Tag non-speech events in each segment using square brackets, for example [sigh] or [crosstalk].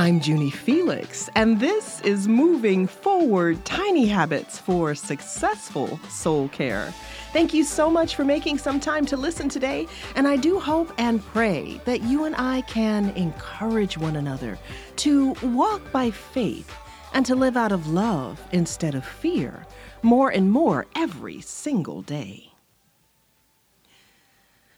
I'm Junie Felix, and this is Moving Forward Tiny Habits for Successful Soul Care. Thank you so much for making some time to listen today, and I do hope and pray that you and I can encourage one another to walk by faith and to live out of love instead of fear more and more every single day.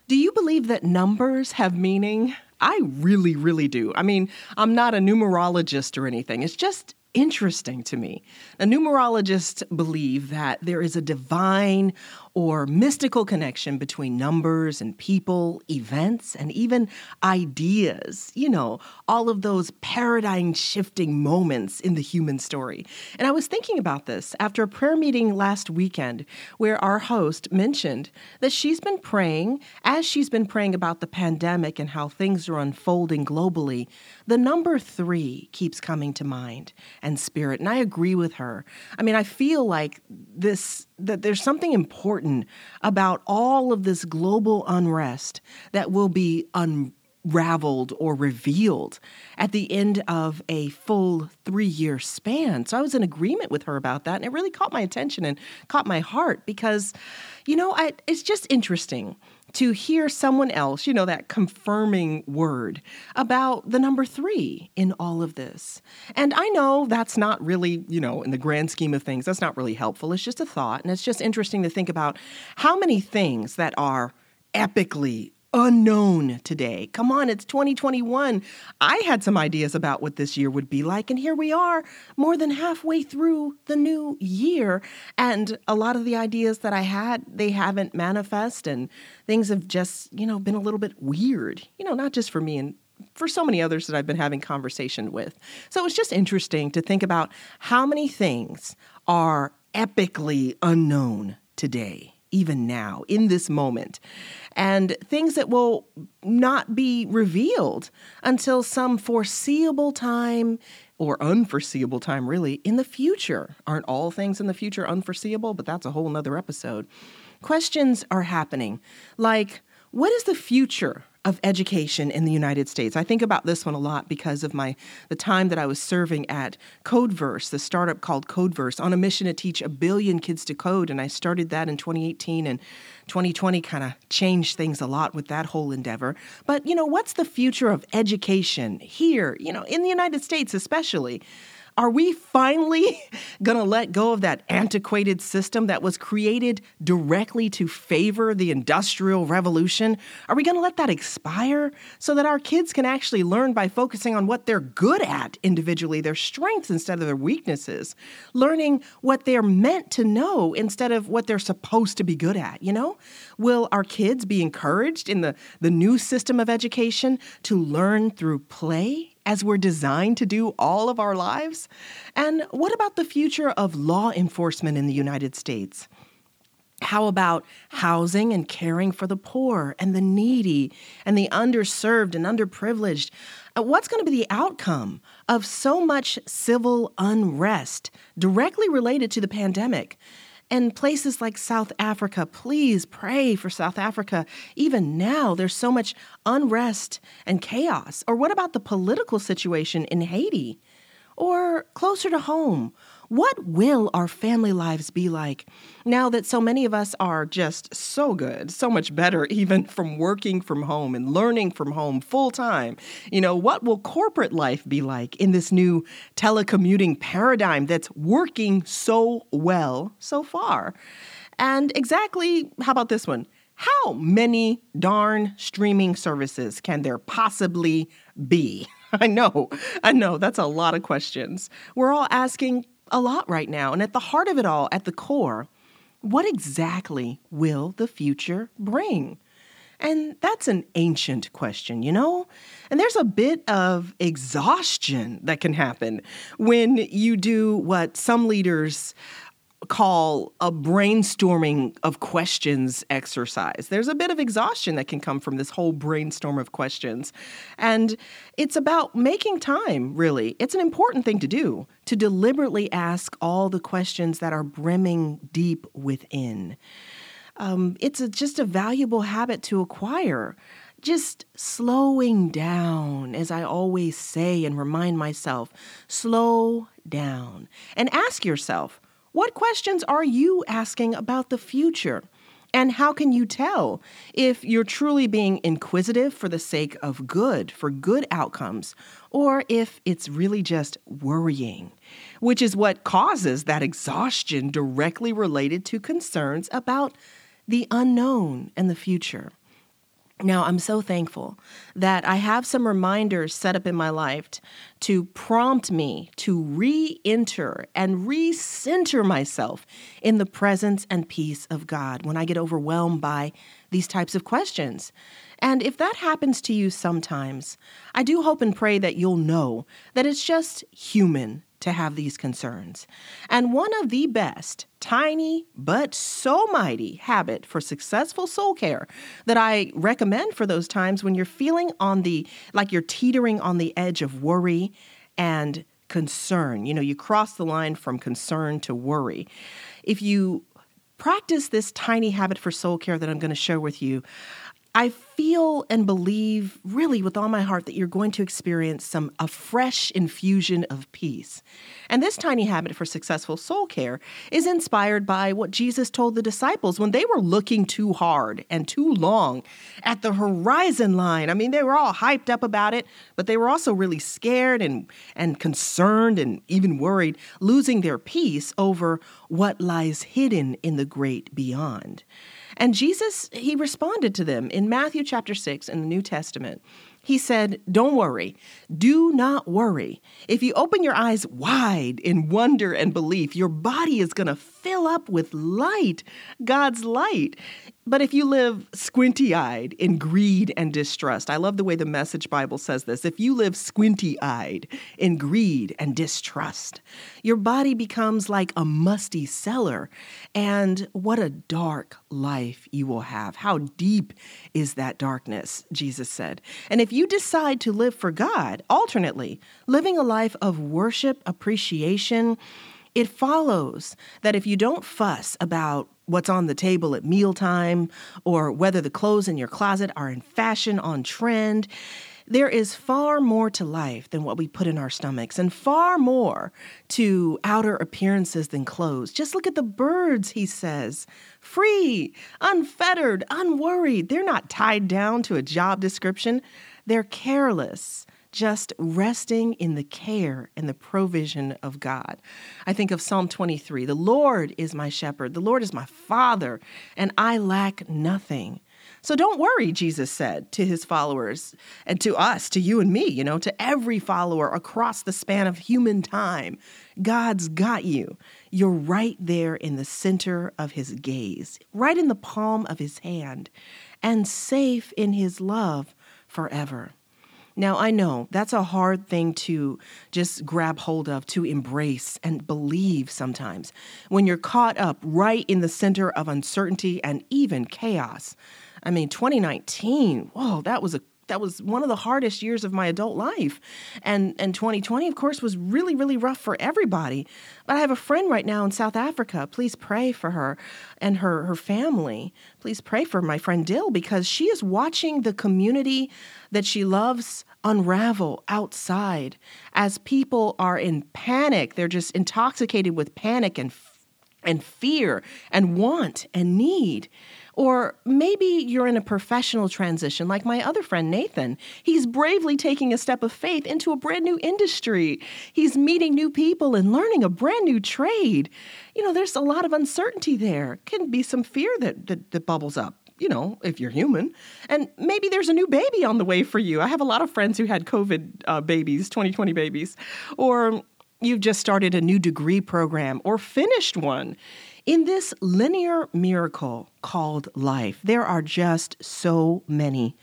Do you believe that numbers have meaning? I really, really do. I mean, I'm not a numerologist or anything. It's just interesting to me. Now, numerologists believe that there is a divine or mystical connection between numbers and people, events, and even ideas. You know, all of those paradigm shifting moments in the human story. And I was thinking about this after a prayer meeting last weekend where our host mentioned that she's been praying, as she's been praying about the pandemic and how things are unfolding globally, the number three keeps coming to mind and spirit. And I agree with her. I mean, I feel like this that there's something important about all of this global unrest that will be unraveled or revealed at the end of a full three year span. So I was in agreement with her about that. And it really caught my attention and caught my heart because, you know, I, it's just interesting to hear someone else, you know, that confirming word about the number three in all of this. And I know that's not really, you know, in the grand scheme of things, that's not really helpful. It's just a thought. And it's just interesting to think about how many things that are epically unknown today. Come on, it's 2021. I had some ideas about what this year would be like, and here we are, more than halfway through the new year. And a lot of the ideas that I had, they haven't manifest, and things have just, you know, been a little bit weird, you know, not just for me and for so many others that I've been having conversation with. So it was just interesting to think about how many things are epically unknown today even now, in this moment, and things that will not be revealed until some foreseeable time or unforeseeable time, really, in the future. Aren't all things in the future unforeseeable? But that's a whole nother episode. Questions are happening like, what is the future of education in the United States. I think about this one a lot because of my the time that I was serving at Codeverse, the startup called Codeverse, on a mission to teach a billion kids to code. And I started that in 2018 and 2020 kind of changed things a lot with that whole endeavor. But you know, what's the future of education here, you know, in the United States especially? Are we finally [laughs] going to let go of that antiquated system that was created directly to favor the Industrial Revolution? Are we going to let that expire so that our kids can actually learn by focusing on what they're good at individually, their strengths instead of their weaknesses, learning what they're meant to know instead of what they're supposed to be good at, you know? Will our kids be encouraged in the, the new system of education to learn through play as we're designed to do all of our lives? And what about the future of law enforcement in the United States? How about housing and caring for the poor and the needy and the underserved and underprivileged? Uh, what's going to be the outcome of so much civil unrest directly related to the pandemic? And places like South Africa, please pray for South Africa. Even now, there's so much unrest and chaos. Or what about the political situation in Haiti? Or closer to home, what will our family lives be like now that so many of us are just so good, so much better, [laughs] even from working from home and learning from home full time? You know, what will corporate life be like in this new telecommuting paradigm that's working so well so far? And exactly, how about this one? How many darn streaming services can there possibly be? [laughs] [laughs] I know, I know, that's a lot of questions. We're all asking, a lot right now. And at the heart of it all, at the core, what exactly will the future bring? And that's an ancient question, you know? And there's a bit of exhaustion that can happen when you do what some leaders call a brainstorming of questions exercise. There's a bit of exhaustion that can come from this whole brainstorm of questions. And it's about making time, really. It's an important thing to do to deliberately ask all the questions that are brimming deep within. Um, it's a, just a valuable habit to acquire just slowing down, as I always say and remind myself, slow down and ask yourself, what questions are you asking about the future? And how can you tell if you're truly being inquisitive for the sake of good, for good outcomes, or if it's really just worrying, which is what causes that exhaustion directly related to concerns about the unknown and the future? Now, I'm so thankful that I have some reminders set up in my life to prompt me to re enter and recenter myself in the presence and peace of God when I get overwhelmed by these types of questions. And if that happens to you sometimes, I do hope and pray that you'll know that it's just human to have these concerns. And one of the best, tiny, but so mighty habit for successful soul care that I recommend for those times when you're feeling on the, like you're teetering on the edge of worry and concern. You know, you cross the line from concern to worry. If you practice this tiny habit for soul care that I'm going to share with you, I feel and believe really with all my heart that you're going to experience some a fresh infusion of peace. And this tiny habit for successful soul care is inspired by what Jesus told the disciples when they were looking too hard and too long at the horizon line. I mean, they were all hyped up about it, but they were also really scared and and concerned and even worried, losing their peace over what lies hidden in the great beyond. And Jesus, he responded to them in Matthew chapter 6 in the New Testament. He said, Don't worry. Do not worry. If you open your eyes wide in wonder and belief, your body is going to fill up with light, God's light. But if you live squinty eyed in greed and distrust, I love the way the Message Bible says this. If you live squinty eyed in greed and distrust, your body becomes like a musty cellar. And what a dark life you will have. How deep is that darkness, Jesus said. And if you decide to live for God, alternately, living a life of worship, appreciation, it follows that if you don't fuss about what's on the table at mealtime or whether the clothes in your closet are in fashion, on trend, there is far more to life than what we put in our stomachs, and far more to outer appearances than clothes. Just look at the birds, he says free, unfettered, unworried. They're not tied down to a job description, they're careless just resting in the care and the provision of God. I think of Psalm 23 The Lord is my shepherd, the Lord is my father, and I lack nothing. So don't worry, Jesus said to his followers and to us, to you and me, you know, to every follower across the span of human time. God's got you. You're right there in the center of his gaze, right in the palm of his hand, and safe in his love forever. Now, I know that's a hard thing to just grab hold of, to embrace and believe sometimes when you're caught up right in the center of uncertainty and even chaos. I mean, 2019, whoa, that was a that was one of the hardest years of my adult life. And and 2020 of course was really really rough for everybody. But I have a friend right now in South Africa. Please pray for her and her her family. Please pray for my friend Dill because she is watching the community that she loves unravel outside as people are in panic. They're just intoxicated with panic and and fear and want and need. Or maybe you're in a professional transition, like my other friend Nathan. He's bravely taking a step of faith into a brand new industry. He's meeting new people and learning a brand new trade. You know, there's a lot of uncertainty there. Can be some fear that, that, that bubbles up you know, if you're human. And maybe there's a new baby on the way for you. I have a lot of friends who had COVID uh, babies, 2020 babies. Or you've just started a new degree program or finished one. In this linear miracle called life, there are just so many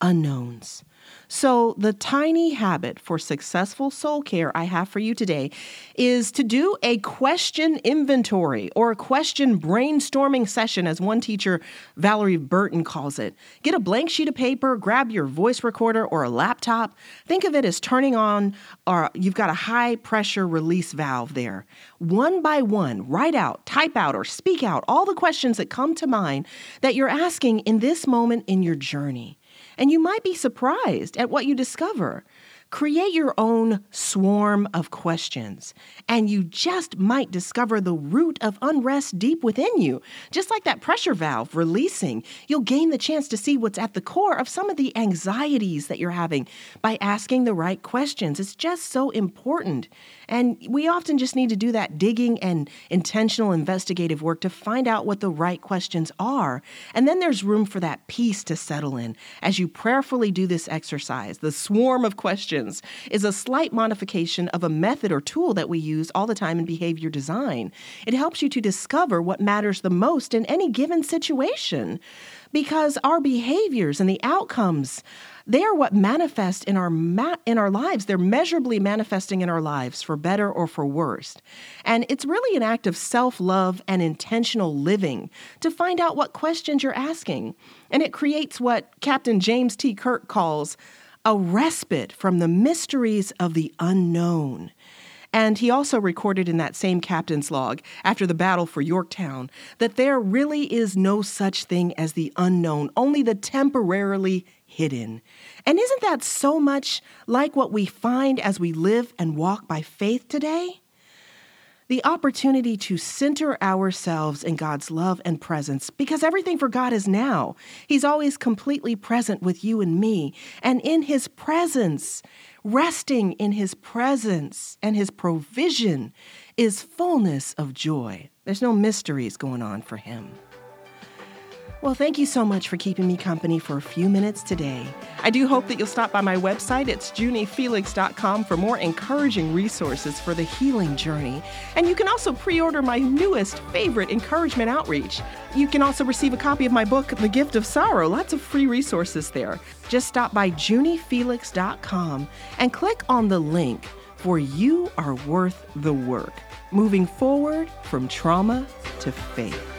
unknowns. So, the tiny habit for successful soul care I have for you today is to do a question inventory or a question brainstorming session, as one teacher, Valorie Burton, calls it. Get a blank sheet of paper, grab your voice recorder or a laptop. Think of it as turning on, or you've got a high pressure release valve there. One by one, write out, type out, or speak out all the questions that come to mind that you're asking in this moment in your journey. And you might be surprised at what you discover. Create your own swarm of questions, and you just might discover the root of unrest deep within you. Just like that pressure valve releasing, you'll gain the chance to see what's at the core of some of the anxieties that you're having by asking the right questions. It's just so important. And we often just need to do that digging and intentional investigative work to find out what the right questions are. And then there's room for that peace to settle in as you prayerfully do this exercise, the swarm of questions questions is a slight modification of a method or tool that we use all the time in behavior design. It helps you to discover what matters the most in any given situation because our behaviors and the outcomes they are what manifest in our ma- in our lives. They're measurably manifesting in our lives for better or for worse. And it's really an act of self-love and intentional living to find out what questions you're asking. And it creates what captain james t. Kirk calls a respite from the mysteries of the unknown. And he also recorded in that same captain's log after the battle for Yorktown that there really is no such thing as the unknown, only the temporarily hidden. And isn't that so much like what we find as we live and walk by faith today? The opportunity to center ourselves in God's love and presence because everything for God is now. He's always completely present with you and me. And in His presence, resting in His presence and His provision is fullness of joy. There's no mysteries going on for Him. Well, thank you so much for keeping me company for a few minutes today. I do hope that you'll stop by my website. It's juniefelix.com for more encouraging resources for the healing journey. And you can also pre order my newest favorite encouragement outreach. You can also receive a copy of my book, The Gift of Sorrow. Lots of free resources there. Just stop by juniefelix.com and click on the link for You Are Worth the Work, moving forward from trauma to faith.